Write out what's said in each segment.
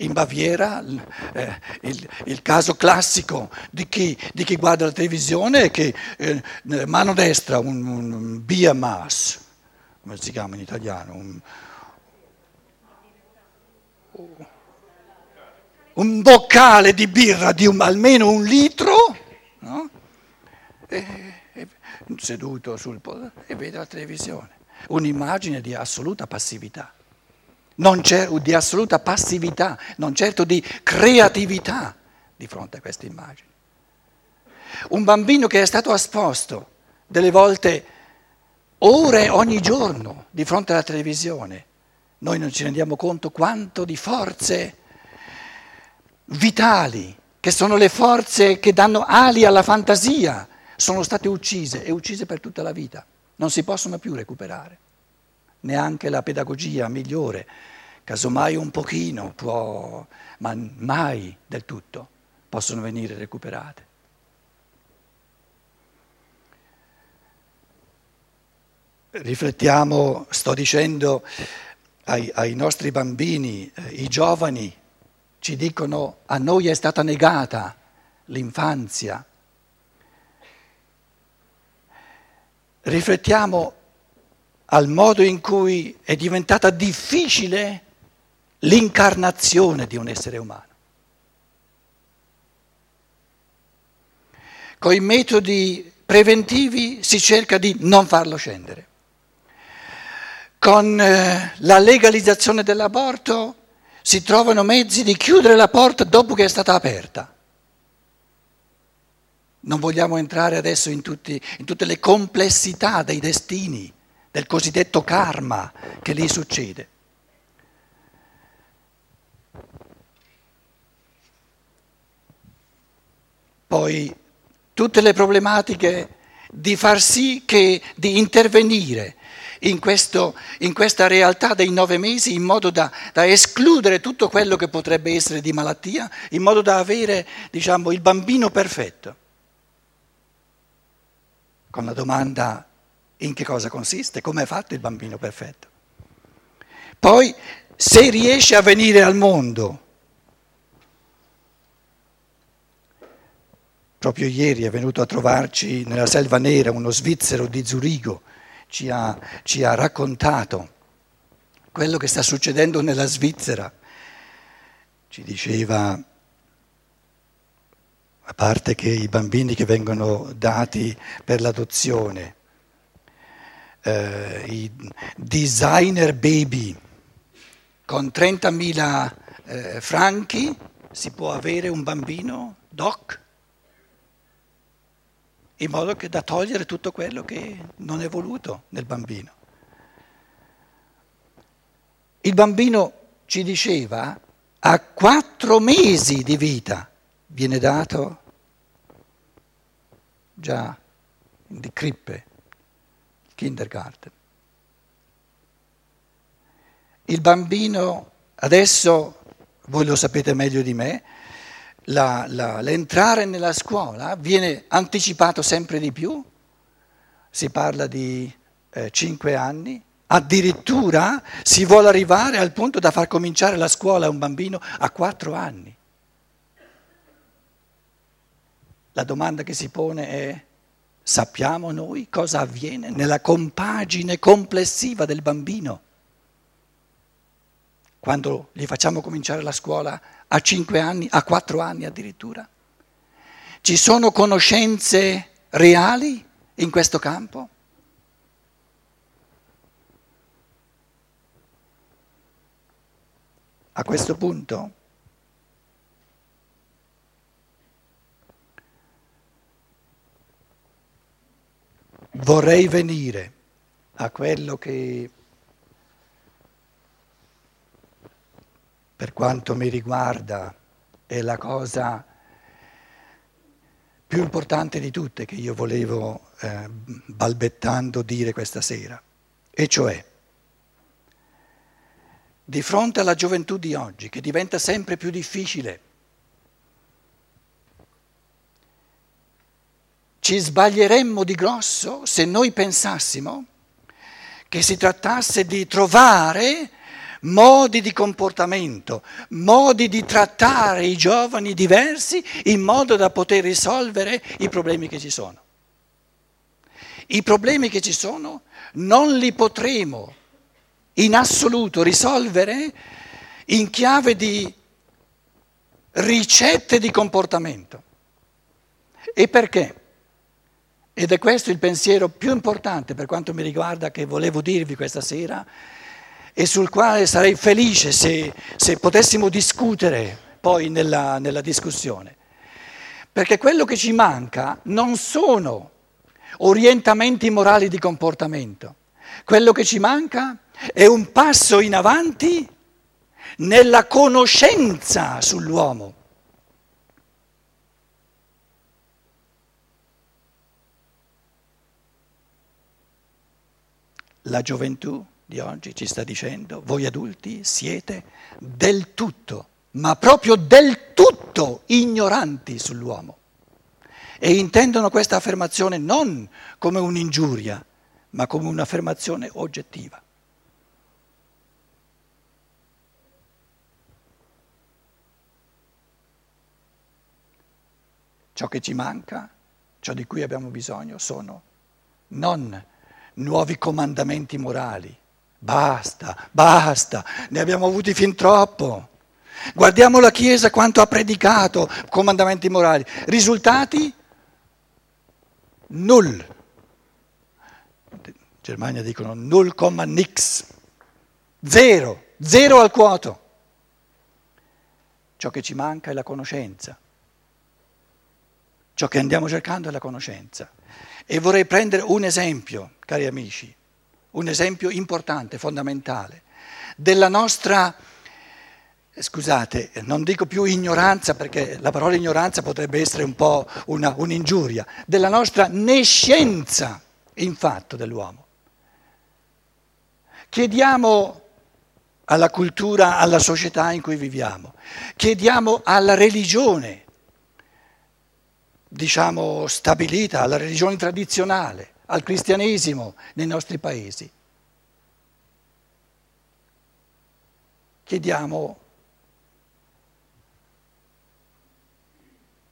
in Baviera eh, il, il, caso classico di chi, di chi, guarda la televisione è che eh, mano destra un, un Biamas, come si chiama in italiano? Un, un boccale di birra di un, almeno un litro, no? e, e, seduto sul e vede la televisione. Un'immagine di assoluta passività di assoluta passività, non certo di creatività di fronte a queste immagini. Un bambino che è stato esposto delle volte ore ogni giorno di fronte alla televisione, noi non ci rendiamo conto quanto di forze vitali, che sono le forze che danno ali alla fantasia, sono state uccise e uccise per tutta la vita, non si possono più recuperare neanche la pedagogia migliore, casomai un pochino può, ma mai del tutto possono venire recuperate. Riflettiamo, sto dicendo ai, ai nostri bambini, eh, i giovani ci dicono a noi è stata negata l'infanzia. Riflettiamo al modo in cui è diventata difficile l'incarnazione di un essere umano. Con i metodi preventivi si cerca di non farlo scendere. Con eh, la legalizzazione dell'aborto si trovano mezzi di chiudere la porta dopo che è stata aperta. Non vogliamo entrare adesso in, tutti, in tutte le complessità dei destini del cosiddetto karma che lì succede. Poi tutte le problematiche di far sì che di intervenire in, questo, in, questa realtà dei nove mesi in modo da, da, escludere tutto quello che potrebbe essere di malattia, in modo da avere diciamo, il bambino perfetto. Con la domanda in che cosa consiste, come è fatto il bambino perfetto. Poi, se riesce a venire al mondo, proprio ieri è venuto a trovarci nella Selva Nera uno svizzero di Zurigo, ci ha, ci ha raccontato quello che sta succedendo nella Svizzera. Ci diceva a parte che i bambini che vengono dati per l'adozione eh, i designer baby con 30.000 eh, franchi si può avere un bambino doc in modo che da togliere tutto quello che non è voluto nel bambino. Il bambino ci diceva a quattro mesi di vita viene dato già di crippe kindergarten. Il bambino, adesso voi lo sapete meglio di me, la, la, l'entrare nella scuola viene anticipato sempre di più, si parla di eh, 5 anni, addirittura si vuole arrivare al punto da far cominciare la scuola a un bambino a 4 anni. La domanda che si pone è Sappiamo noi cosa avviene nella compagine complessiva del bambino quando gli facciamo cominciare la scuola a 5 anni, a 4 anni addirittura? Ci sono conoscenze reali in questo campo? A questo punto vorrei venire a quello che per quanto mi riguarda è la cosa più importante di tutte che io volevo eh, balbettando dire questa sera, e cioè di fronte alla gioventù di oggi che diventa sempre più difficile Ci sbaglieremmo di grosso se noi pensassimo che si trattasse di trovare modi di comportamento, modi di trattare i giovani diversi in modo da poter risolvere i problemi che ci sono. I problemi che ci sono non li potremo in assoluto risolvere in chiave di ricette di comportamento. E perché? Ed è questo il pensiero più importante per quanto mi riguarda che volevo dirvi questa sera e sul quale sarei felice se, se potessimo discutere poi nella, nella discussione. Perché quello che ci manca non sono orientamenti morali di comportamento, quello che ci manca è un passo in avanti nella conoscenza sull'uomo. La gioventù di oggi ci sta dicendo, voi adulti siete del tutto, ma proprio del tutto ignoranti sull'uomo. E intendono questa affermazione non come un'ingiuria, ma come un'affermazione oggettiva. Ciò che ci manca, ciò di cui abbiamo bisogno, sono non nuovi comandamenti morali, Basta, basta, ne abbiamo avuti fin troppo. Guardiamo la Chiesa quanto ha predicato comandamenti morali. Risultati? Null. In Germania dicono null nix. Zero, zero al quoto. Ciò che ci manca è la conoscenza. Ciò che andiamo cercando è la conoscenza. E vorrei prendere un esempio, cari amici un esempio importante, fondamentale, della nostra, scusate, non dico più ignoranza perché la parola ignoranza potrebbe essere un po' una, un'ingiuria, della nostra nescienza in fatto dell'uomo. Chiediamo alla cultura, alla società in cui viviamo, chiediamo alla religione, diciamo stabilita, alla religione tradizionale, al cristianesimo nei nostri paesi. Chiediamo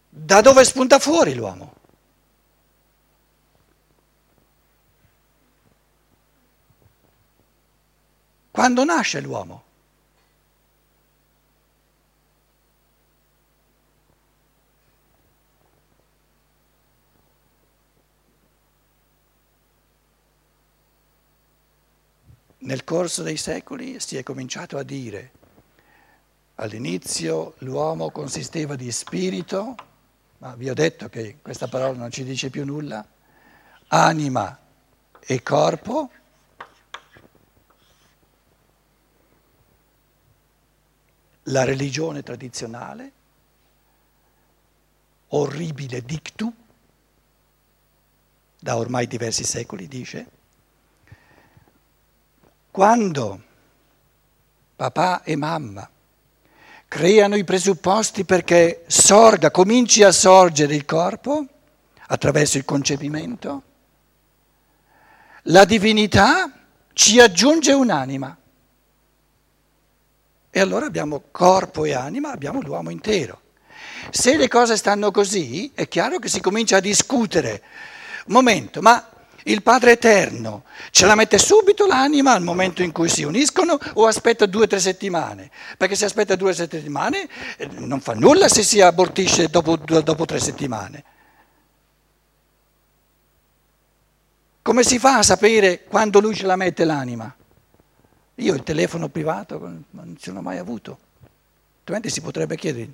da dove spunta fuori l'uomo? Quando nasce l'uomo? Nel corso dei secoli si è cominciato a dire, all'inizio l'uomo consisteva di spirito, ma vi ho detto che questa parola non ci dice più nulla, anima e corpo, la religione tradizionale, orribile dictu, da ormai diversi secoli dice, quando papà e mamma creano i presupposti perché sorga, cominci a sorgere il corpo attraverso il concepimento, la divinità ci aggiunge un'anima. E allora abbiamo corpo e anima, abbiamo l'uomo intero. Se le cose stanno così, è chiaro che si comincia a discutere. Momento, ma il Padre Eterno ce la mette subito l'anima al momento in cui si uniscono o aspetta due o tre settimane? Perché se aspetta due o tre settimane eh, non fa nulla se si abortisce dopo, dopo tre settimane. Come si fa a sapere quando lui ce la mette l'anima? Io il telefono privato non ce l'ho mai avuto, altrimenti si potrebbe chiedere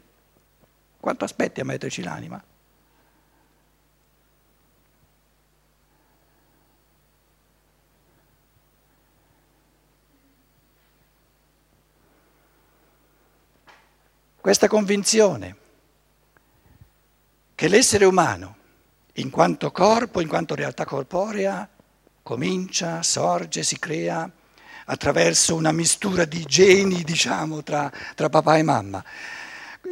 quanto aspetti a metterci l'anima? Questa convinzione che l'essere umano, in quanto corpo, in quanto realtà corporea, comincia, sorge, si crea attraverso una mistura di geni, diciamo, tra, tra papà e mamma.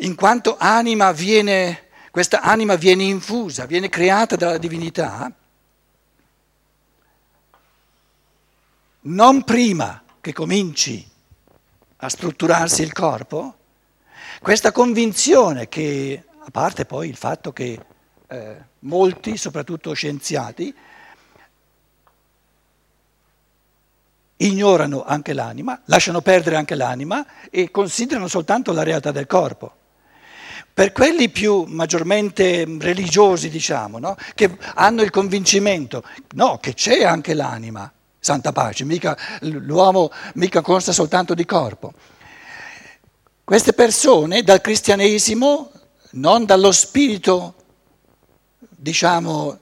In quanto anima viene, questa anima viene infusa, viene creata dalla divinità, non prima che cominci a strutturarsi il corpo, questa convinzione che, a parte poi il fatto che eh, molti, soprattutto scienziati, ignorano anche l'anima, lasciano perdere anche l'anima e considerano soltanto la realtà del corpo. Per quelli più maggiormente religiosi, diciamo, no? che hanno il convincimento, no, che c'è anche l'anima, santa pace, mica, l'uomo mica consta soltanto di corpo. Queste persone dal cristianesimo, non dallo spirito, diciamo,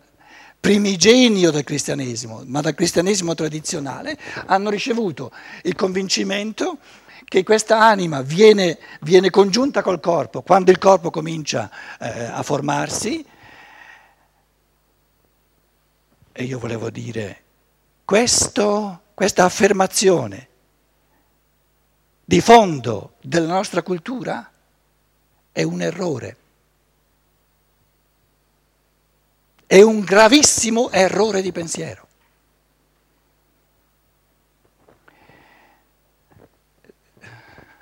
primigenio del cristianesimo, ma dal cristianesimo tradizionale, hanno ricevuto il convincimento che questa anima viene, viene congiunta col corpo quando il corpo comincia eh, a formarsi. E io volevo dire, questo, questa affermazione di fondo della nostra cultura è un errore. È un gravissimo errore di pensiero.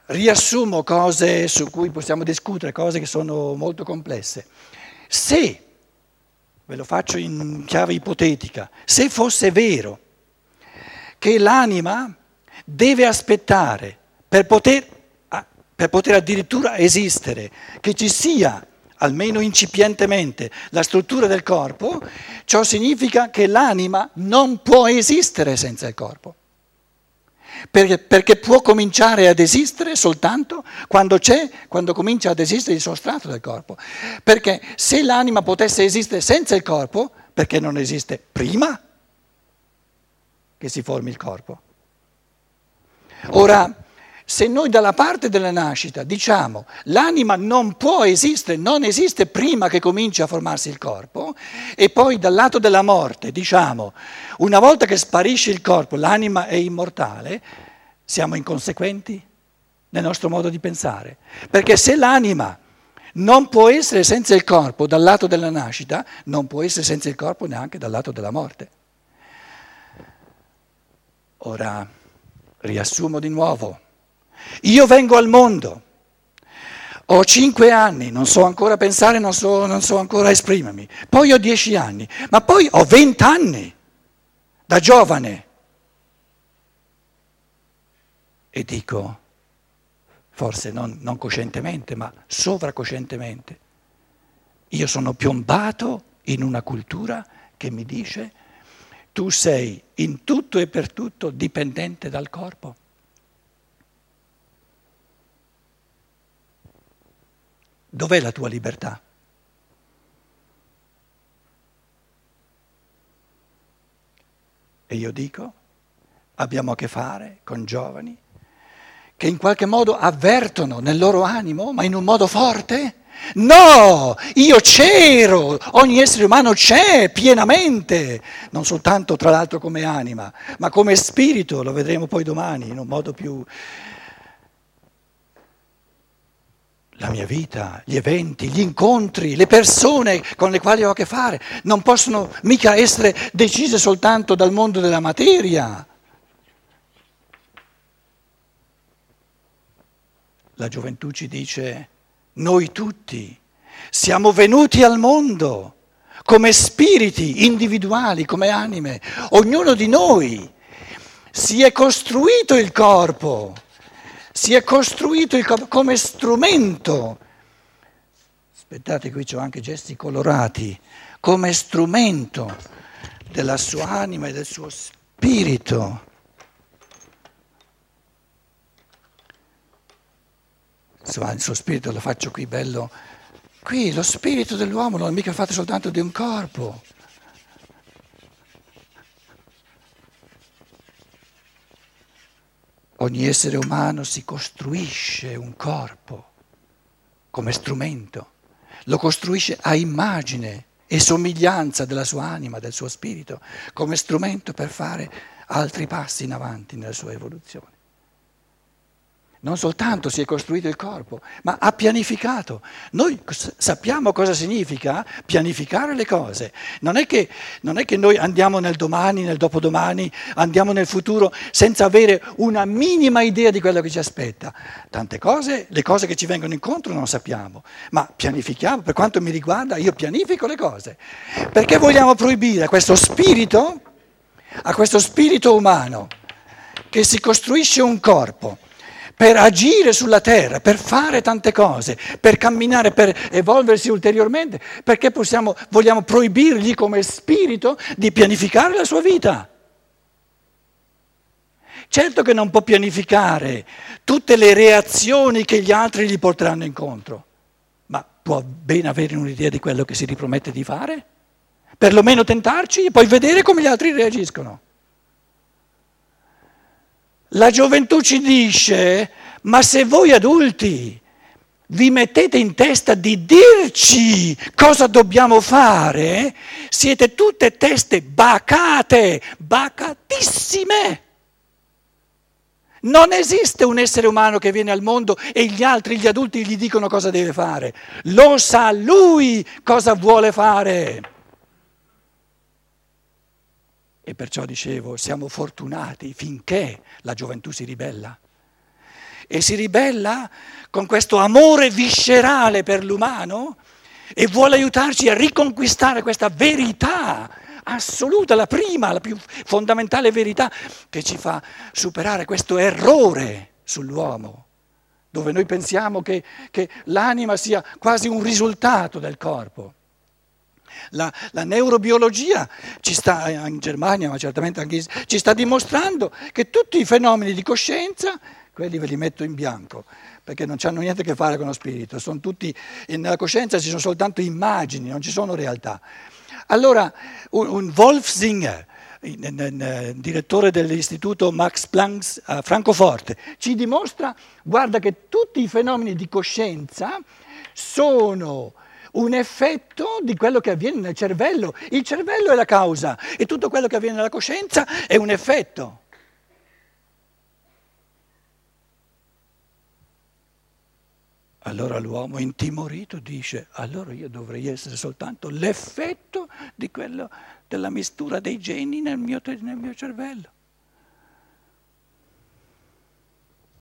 riassumo cose su cui possiamo discutere, cose che sono molto complesse. Se, ve lo faccio in chiave ipotetica, se fosse vero che l'anima deve aspettare per poter, per poter addirittura esistere, che ci sia almeno incipientemente, la struttura del corpo, ciò significa che l'anima non può esistere senza il corpo perché, perché, può cominciare ad esistere soltanto quando quando comincia ad esistere il sostrato del corpo. Perché se l'anima potesse esistere senza il corpo, perché non esiste prima che si formi il corpo? Ora, se noi dalla parte della nascita diciamo l'anima non può esistere, non esiste prima che cominci a formarsi il corpo, e poi dal lato della morte diciamo una volta che sparisce il corpo l'anima è immortale, siamo inconsequenti nel nostro modo di pensare. Perché se l'anima non può essere senza il corpo dal lato della nascita, non può essere senza il corpo neanche dal lato della morte. Ora riassumo di nuovo. Io vengo al mondo, ho cinque anni, non so ancora pensare, non so, non so ancora esprimermi, poi ho dieci anni, ma poi ho vent'anni da giovane. E dico, forse non, non coscientemente, ma sovracoscientemente, io sono piombato in una cultura che mi dice tu sei in tutto e per tutto dipendente dal corpo. Dov'è la tua libertà? E io dico, abbiamo a che fare con giovani che in qualche modo avvertono nel loro animo, ma in un modo forte, No, io c'ero, ogni essere umano c'è pienamente, non soltanto tra l'altro come anima, ma come spirito, lo vedremo poi domani in un modo più la mia vita, gli eventi, gli incontri, le persone con le quali ho a che fare non possono mica essere decise soltanto dal mondo della materia. La gioventù ci dice, noi tutti siamo venuti al mondo come spiriti individuali, come anime, ognuno di noi si è costruito il corpo si è costruito il, come strumento, aspettate qui ho anche gesti colorati, come strumento della sua anima e del suo spirito. Il suo spirito lo faccio qui bello. Qui lo spirito dell'uomo non è mica fatto soltanto di un corpo. Ogni essere umano si costruisce un corpo come strumento, lo costruisce a immagine e somiglianza della sua anima, del suo spirito, come strumento per fare altri passi in avanti nella sua evoluzione. Non soltanto si è costruito il corpo, ma ha pianificato. Noi sappiamo cosa significa pianificare le cose. Non è, che, non è che noi andiamo nel domani, nel dopodomani, andiamo nel futuro senza avere una minima idea di quello che ci aspetta. Tante cose, le cose che ci vengono incontro non sappiamo, ma pianifichiamo. Per quanto mi riguarda, io pianifico le cose. Perché vogliamo proibire a questo spirito, a questo spirito umano, che si costruisce un corpo, per agire sulla terra, per fare tante cose, per camminare, per evolversi ulteriormente, perché possiamo, vogliamo proibirgli come spirito di pianificare la sua vita. Certo che non può pianificare tutte le reazioni che gli altri gli porteranno incontro, ma può ben avere un'idea di quello che si ripromette di fare, perlomeno tentarci e poi vedere come gli altri reagiscono. La gioventù ci dice, ma se voi adulti vi mettete in testa di dirci cosa dobbiamo fare, siete tutte teste bacate, bacatissime. Non esiste un essere umano che viene al mondo e gli altri, gli adulti, gli dicono cosa deve fare. Lo sa lui cosa vuole fare. E perciò dicevo, siamo fortunati finché la gioventù si ribella. E si ribella con questo amore viscerale per l'umano e vuole aiutarci a riconquistare questa verità assoluta, la prima, la più fondamentale verità che ci fa superare questo errore sull'uomo, dove noi pensiamo che, che l'anima sia quasi un risultato del corpo. La, la, neurobiologia ci sta, in Germania, ma certamente anche in, ci sta dimostrando che tutti i fenomeni di coscienza, quelli ve li metto in bianco, perché non hanno niente a che fare con lo spirito, sono tutti, nella coscienza ci sono soltanto immagini, non ci sono realtà. Allora, un, un Wolfsinger, direttore dell'istituto Max Planck a Francoforte, ci dimostra, guarda che tutti i fenomeni di coscienza sono un effetto di quello che avviene nel cervello. Il cervello è la causa e tutto quello che avviene nella coscienza è un effetto. Allora l'uomo intimorito dice, allora io dovrei essere soltanto l'effetto di quello, della mistura dei geni nel mio, nel mio cervello.